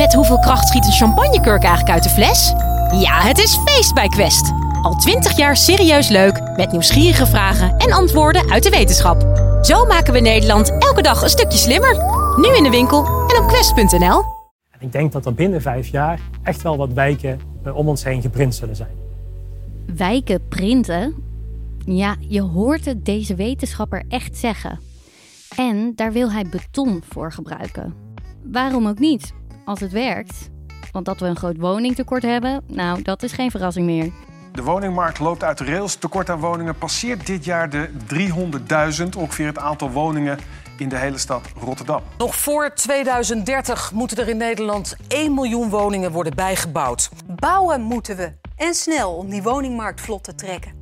Met hoeveel kracht schiet een champagnekurk eigenlijk uit de fles? Ja, het is feest bij Quest. Al twintig jaar serieus leuk, met nieuwsgierige vragen en antwoorden uit de wetenschap. Zo maken we Nederland elke dag een stukje slimmer. Nu in de winkel en op quest.nl. Ik denk dat er binnen vijf jaar echt wel wat wijken eh, om ons heen geprint zullen zijn. Wijken printen? Ja, je hoort het deze wetenschapper echt zeggen. En daar wil hij beton voor gebruiken. Waarom ook niet? Als het werkt. Want dat we een groot woningtekort hebben, nou, dat is geen verrassing meer. De woningmarkt loopt uit de rails. Tekort aan woningen passeert dit jaar de 300.000. Ongeveer het aantal woningen in de hele stad Rotterdam. Nog voor 2030 moeten er in Nederland 1 miljoen woningen worden bijgebouwd. Bouwen moeten we. En snel om die woningmarkt vlot te trekken.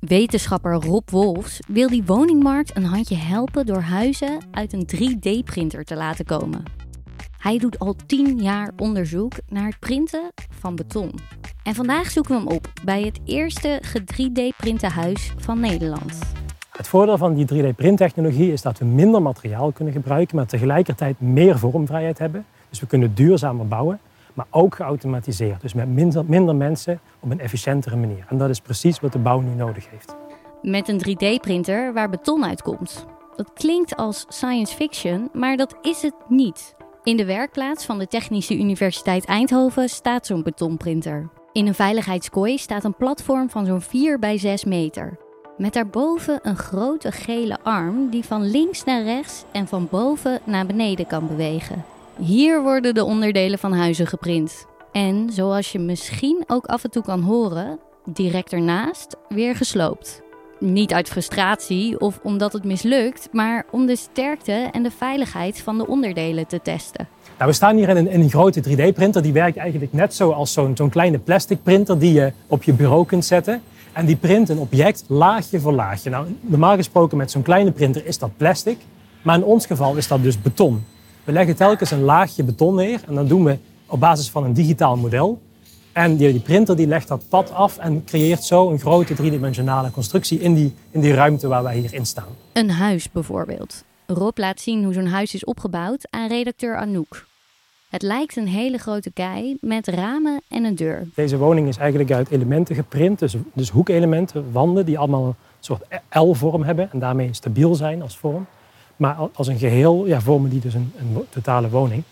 Wetenschapper Rob Wolfs wil die woningmarkt een handje helpen door huizen uit een 3D-printer te laten komen. Hij doet al 10 jaar onderzoek naar het printen van beton. En vandaag zoeken we hem op bij het eerste 3D-printen huis van Nederland. Het voordeel van die 3D-printtechnologie is dat we minder materiaal kunnen gebruiken, maar tegelijkertijd meer vormvrijheid hebben. Dus we kunnen duurzamer bouwen, maar ook geautomatiseerd. Dus met minder, minder mensen op een efficiëntere manier. En dat is precies wat de bouw nu nodig heeft. Met een 3D-printer waar beton uitkomt. Dat klinkt als science fiction, maar dat is het niet. In de werkplaats van de Technische Universiteit Eindhoven staat zo'n betonprinter. In een veiligheidskooi staat een platform van zo'n 4 bij 6 meter. Met daarboven een grote gele arm die van links naar rechts en van boven naar beneden kan bewegen. Hier worden de onderdelen van huizen geprint. En zoals je misschien ook af en toe kan horen, direct ernaast weer gesloopt. Niet uit frustratie of omdat het mislukt, maar om de sterkte en de veiligheid van de onderdelen te testen. Nou, we staan hier in een, in een grote 3D-printer. Die werkt eigenlijk net zo als zo'n kleine plastic printer die je op je bureau kunt zetten. En die print een object laagje voor laagje. Nou, normaal gesproken met zo'n kleine printer is dat plastic. Maar in ons geval is dat dus beton. We leggen telkens een laagje beton neer. En dat doen we op basis van een digitaal model. En die, die printer die legt dat pad af en creëert zo een grote driedimensionale constructie in die, in die ruimte waar wij hier in staan. Een huis bijvoorbeeld. Rob laat zien hoe zo'n huis is opgebouwd aan redacteur Anouk. Het lijkt een hele grote kei met ramen en een deur. Deze woning is eigenlijk uit elementen geprint, dus, dus hoekelementen, wanden die allemaal een soort L-vorm hebben en daarmee stabiel zijn als vorm. Maar als een geheel ja, vormen die dus een, een totale woning.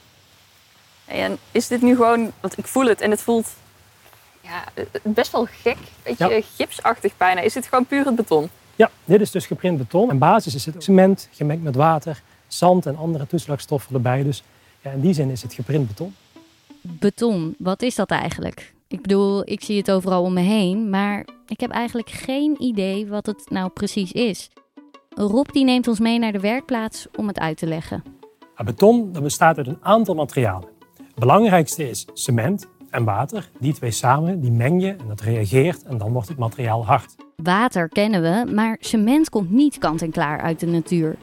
En is dit nu gewoon, want ik voel het en het voelt ja, best wel gek, beetje ja. gipsachtig bijna. Is dit gewoon puur het beton? Ja, dit is dus geprint beton. En basis is het cement gemengd met water, zand en andere toeslagstoffen erbij. Dus ja, in die zin is het geprint beton. Beton, wat is dat eigenlijk? Ik bedoel, ik zie het overal om me heen, maar ik heb eigenlijk geen idee wat het nou precies is. Rob die neemt ons mee naar de werkplaats om het uit te leggen. beton dat bestaat uit een aantal materialen. Het belangrijkste is cement en water. Die twee samen, die meng je en dat reageert en dan wordt het materiaal hard. Water kennen we, maar cement komt niet kant en klaar uit de natuur.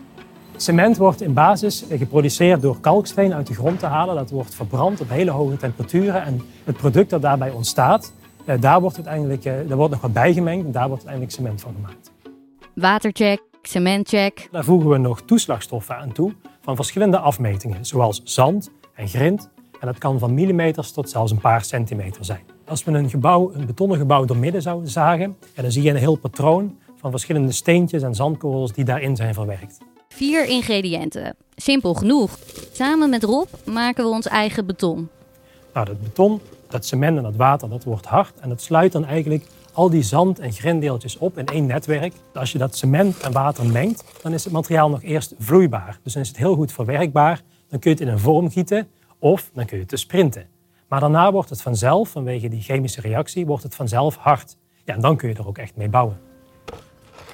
Cement wordt in basis geproduceerd door kalksteen uit de grond te halen. Dat wordt verbrand op hele hoge temperaturen. En het product dat daarbij ontstaat, eh, daar wordt, uiteindelijk, eh, daar wordt nog wat bijgemengd en daar wordt uiteindelijk cement van gemaakt. Watercheck, cementcheck. Daar voegen we nog toeslagstoffen aan toe van verschillende afmetingen, zoals zand en grind. En dat kan van millimeters tot zelfs een paar centimeter zijn. Als we een, gebouw, een betonnen gebouw doormidden zouden zagen, dan zie je een heel patroon van verschillende steentjes en zandkorrels die daarin zijn verwerkt. Vier ingrediënten. Simpel genoeg. Samen met Rob maken we ons eigen beton. Nou, dat beton, dat cement en dat water, dat wordt hard. En dat sluit dan eigenlijk al die zand- en grindeeltjes op in één netwerk. Als je dat cement en water mengt, dan is het materiaal nog eerst vloeibaar. Dus dan is het heel goed verwerkbaar. Dan kun je het in een vorm gieten of dan kun je het dus printen. Maar daarna wordt het vanzelf, vanwege die chemische reactie, wordt het vanzelf hard. Ja, en dan kun je er ook echt mee bouwen.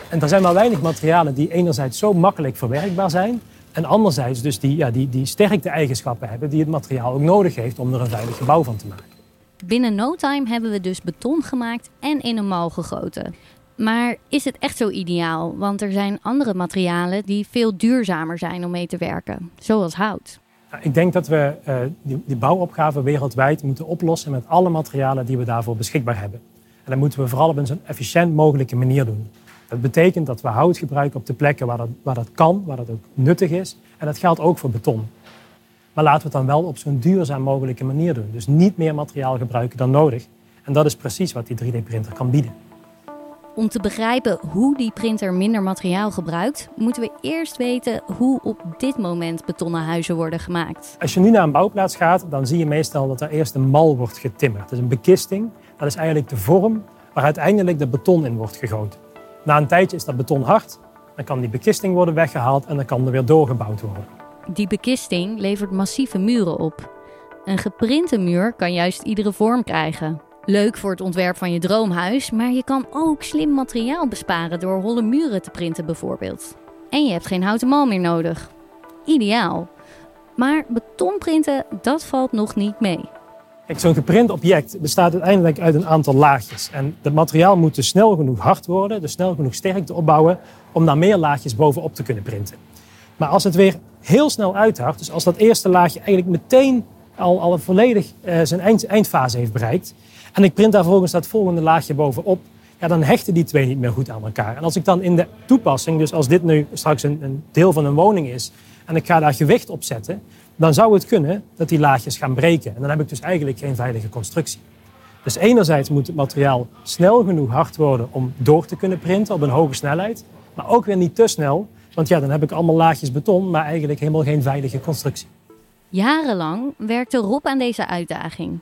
En er zijn maar weinig materialen die enerzijds zo makkelijk verwerkbaar zijn. En anderzijds dus die, ja, die, die sterkte eigenschappen hebben die het materiaal ook nodig heeft om er een veilig gebouw van te maken. Binnen no time hebben we dus beton gemaakt en in een mal gegoten. Maar is het echt zo ideaal? Want er zijn andere materialen die veel duurzamer zijn om mee te werken, zoals hout. Ik denk dat we uh, die, die bouwopgave wereldwijd moeten oplossen met alle materialen die we daarvoor beschikbaar hebben. En dat moeten we vooral op een zo efficiënt mogelijke manier doen. Dat betekent dat we hout gebruiken op de plekken waar dat, waar dat kan, waar dat ook nuttig is. En dat geldt ook voor beton. Maar laten we het dan wel op zo'n duurzaam mogelijke manier doen. Dus niet meer materiaal gebruiken dan nodig. En dat is precies wat die 3D-printer kan bieden. Om te begrijpen hoe die printer minder materiaal gebruikt, moeten we eerst weten hoe op dit moment betonnen huizen worden gemaakt. Als je nu naar een bouwplaats gaat, dan zie je meestal dat er eerst een mal wordt getimmerd. Dus een bekisting, dat is eigenlijk de vorm waar uiteindelijk de beton in wordt gegoten. Na een tijdje is dat beton hard, dan kan die bekisting worden weggehaald en dan kan er weer doorgebouwd worden. Die bekisting levert massieve muren op. Een geprinte muur kan juist iedere vorm krijgen. Leuk voor het ontwerp van je droomhuis, maar je kan ook slim materiaal besparen door holle muren te printen bijvoorbeeld. En je hebt geen houten mal meer nodig. Ideaal. Maar betonprinten, dat valt nog niet mee. Zo'n geprint object bestaat uiteindelijk uit een aantal laagjes. En het materiaal moet dus snel genoeg hard worden, dus snel genoeg sterkte opbouwen, om daar meer laagjes bovenop te kunnen printen. Maar als het weer heel snel uithardt, dus als dat eerste laagje eigenlijk meteen al, al volledig uh, zijn eind, eindfase heeft bereikt, en ik print daar vervolgens dat volgende laagje bovenop, ja, dan hechten die twee niet meer goed aan elkaar. En als ik dan in de toepassing, dus als dit nu straks een, een deel van een woning is, en ik ga daar gewicht op zetten, dan zou het kunnen dat die laagjes gaan breken. En dan heb ik dus eigenlijk geen veilige constructie. Dus enerzijds moet het materiaal snel genoeg hard worden om door te kunnen printen op een hoge snelheid, maar ook weer niet te snel, want ja, dan heb ik allemaal laagjes beton, maar eigenlijk helemaal geen veilige constructie. Jarenlang werkte Rob aan deze uitdaging.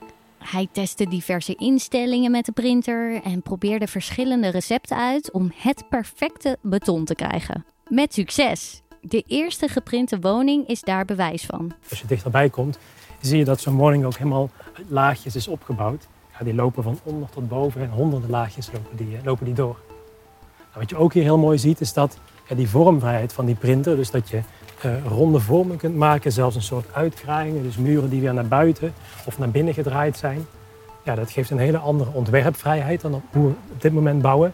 Hij testte diverse instellingen met de printer en probeerde verschillende recepten uit om het perfecte beton te krijgen. Met succes. De eerste geprinte woning is daar bewijs van. Als je dichterbij komt, zie je dat zo'n woning ook helemaal uit laagjes is opgebouwd. Die lopen van onder tot boven en honderden laagjes lopen die, eh, lopen die door. Nou, wat je ook hier heel mooi ziet, is dat die vormvrijheid van die printer, dus dat je ronde vormen kunt maken, zelfs een soort uitkraaiingen, dus muren die weer naar buiten of naar binnen gedraaid zijn. Ja, dat geeft een hele andere ontwerpvrijheid dan op hoe we op dit moment bouwen.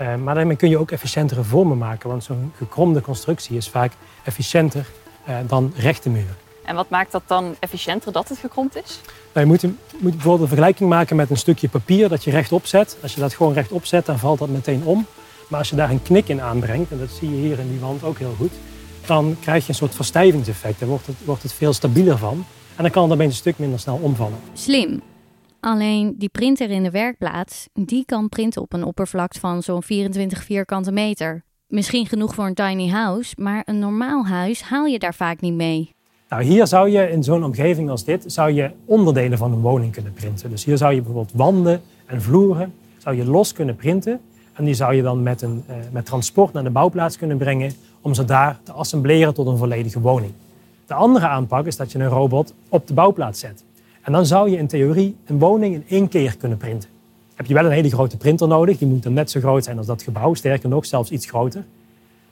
Uh, maar daarmee kun je ook efficiëntere vormen maken, want zo'n gekromde constructie is vaak efficiënter uh, dan rechte muren. En wat maakt dat dan efficiënter dat het gekromd is? Nou, je moet, moet bijvoorbeeld een vergelijking maken met een stukje papier dat je rechtop zet. Als je dat gewoon rechtop zet, dan valt dat meteen om. Maar als je daar een knik in aanbrengt, en dat zie je hier in die wand ook heel goed, dan krijg je een soort verstijvingseffect. Daar wordt het, wordt het veel stabieler van. En dan kan het opeens een stuk minder snel omvallen. Slim. Alleen die printer in de werkplaats, die kan printen op een oppervlakte van zo'n 24 vierkante meter. Misschien genoeg voor een tiny house, maar een normaal huis haal je daar vaak niet mee. Nou, hier zou je in zo'n omgeving als dit zou je onderdelen van een woning kunnen printen. Dus hier zou je bijvoorbeeld wanden en vloeren zou je los kunnen printen. En die zou je dan met, een, uh, met transport naar de bouwplaats kunnen brengen om ze daar te assembleren tot een volledige woning. De andere aanpak is dat je een robot op de bouwplaats zet. En dan zou je in theorie een woning in één keer kunnen printen. Heb je wel een hele grote printer nodig, die moet dan net zo groot zijn als dat gebouw, sterker nog, zelfs iets groter.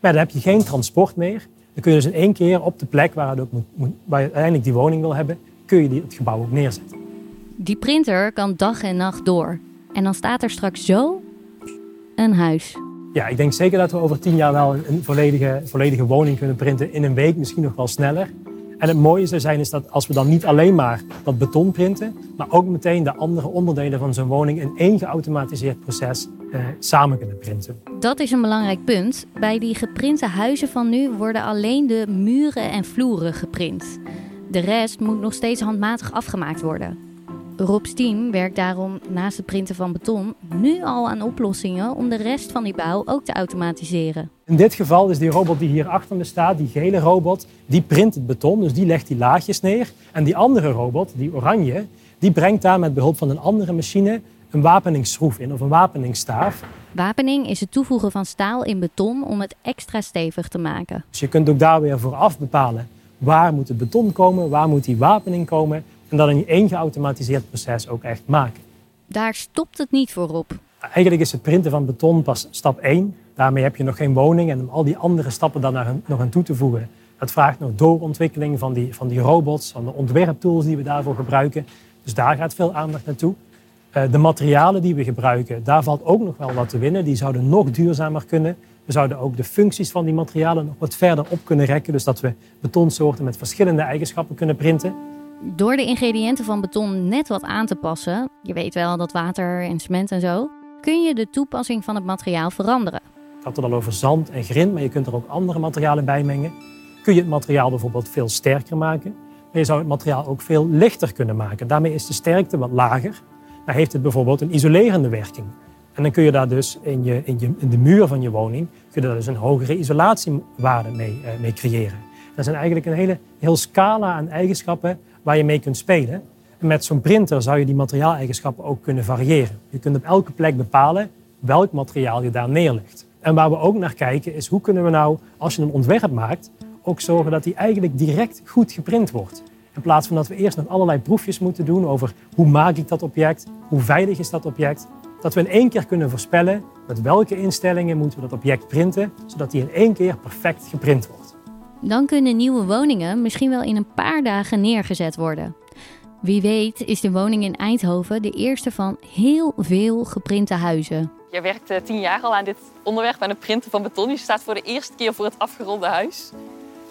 Maar dan heb je geen transport meer. Dan kun je dus in één keer op de plek waar, ook moet, je uiteindelijk die woning wil hebben, kun je die, het gebouw ook neerzetten. Die printer kan dag en nacht door. En dan staat er straks zo een huis. Ja, ik denk zeker dat we over tien jaar wel een volledige, volledige woning kunnen printen. In een week misschien nog wel sneller. En het mooie zou zijn is dat als we dan niet alleen maar dat beton printen, maar ook meteen de andere onderdelen van zo'n woning in één geautomatiseerd proces eh, samen kunnen printen. Dat is een belangrijk punt. Bij die geprinte huizen van nu worden alleen de muren en vloeren geprint. De rest moet nog steeds handmatig afgemaakt worden. Rob's team werkt daarom naast het printen van beton nu al aan oplossingen om de rest van die bouw ook te automatiseren. In dit geval is die robot die hier achter me staat, die gele robot, die print het beton, dus die legt die laagjes neer. En die andere robot, die oranje, die brengt daar met behulp van een andere machine een wapeningsschroef in of een wapeningsstaaf. Wapening is het toevoegen van staal in beton om het extra stevig te maken. Dus je kunt ook daar weer vooraf bepalen waar moet het beton komen, waar moet die wapening komen en dat in één geautomatiseerd proces ook echt maken. Daar stopt het niet voor op. Eigenlijk is het printen van beton pas stap 1. Daarmee heb je nog geen woning en om al die andere stappen daar nog aan toe te voegen. Dat vraagt nog doorontwikkeling van die, van die robots, van de ontwerptools die we daarvoor gebruiken. Dus daar gaat veel aandacht naartoe. Uh, de materialen die we gebruiken, daar valt ook nog wel wat te winnen. Die zouden nog duurzamer kunnen. We zouden ook de functies van die materialen nog wat verder op kunnen rekken. Dus dat we betonsoorten met verschillende eigenschappen kunnen printen. Door de ingrediënten van beton net wat aan te passen, je weet wel dat water en cement en zo, kun je de toepassing van het materiaal veranderen. Ik had het al over zand en grind, maar je kunt er ook andere materialen bij mengen. Kun je het materiaal bijvoorbeeld veel sterker maken. Maar je zou het materiaal ook veel lichter kunnen maken. Daarmee is de sterkte wat lager. Dan heeft het bijvoorbeeld een isolerende werking. En dan kun je daar dus in, je, in, je, in de muur van je woning kun je dus een hogere isolatiewaarde mee, uh, mee creëren. Dat zijn eigenlijk een hele heel scala aan eigenschappen waar je mee kunt spelen. En met zo'n printer zou je die materiaaleigenschappen ook kunnen variëren. Je kunt op elke plek bepalen welk materiaal je daar neerlegt. En waar we ook naar kijken is hoe kunnen we nou, als je een ontwerp maakt, ook zorgen dat die eigenlijk direct goed geprint wordt. In plaats van dat we eerst nog allerlei proefjes moeten doen over hoe maak ik dat object, hoe veilig is dat object. Dat we in één keer kunnen voorspellen met welke instellingen moeten we dat object printen, zodat die in één keer perfect geprint wordt. Dan kunnen nieuwe woningen misschien wel in een paar dagen neergezet worden. Wie weet is de woning in Eindhoven de eerste van heel veel geprinte huizen. Je werkt uh, tien jaar al aan dit onderwerp, aan het printen van beton. Je staat voor de eerste keer voor het afgeronde huis.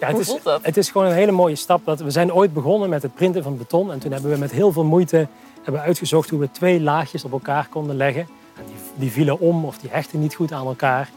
Ja, het Hoe is, voelt dat? Het is gewoon een hele mooie stap. Dat we zijn ooit begonnen met het printen van beton. En toen hebben we met heel veel moeite hebben uitgezocht hoe we twee laagjes op elkaar konden leggen. En die, die vielen om of die hechten niet goed aan elkaar.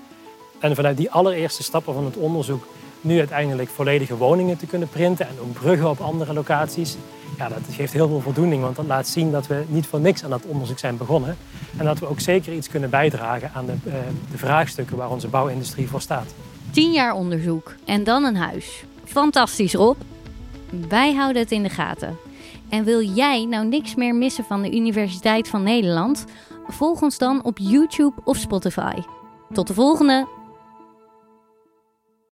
En vanuit die allereerste stappen van het onderzoek nu uiteindelijk volledige woningen te kunnen printen en ook bruggen op andere locaties. Ja, dat geeft heel veel voldoening, want dat laat zien dat we niet voor niks aan dat onderzoek zijn begonnen. En dat we ook zeker iets kunnen bijdragen aan de, uh, de vraagstukken waar onze bouwindustrie voor staat. Tien jaar onderzoek en dan een huis. Fantastisch, Rob. Wij houden het in de gaten. En wil jij nou niks meer missen van de Universiteit van Nederland? Volg ons dan op YouTube of Spotify. Tot de volgende!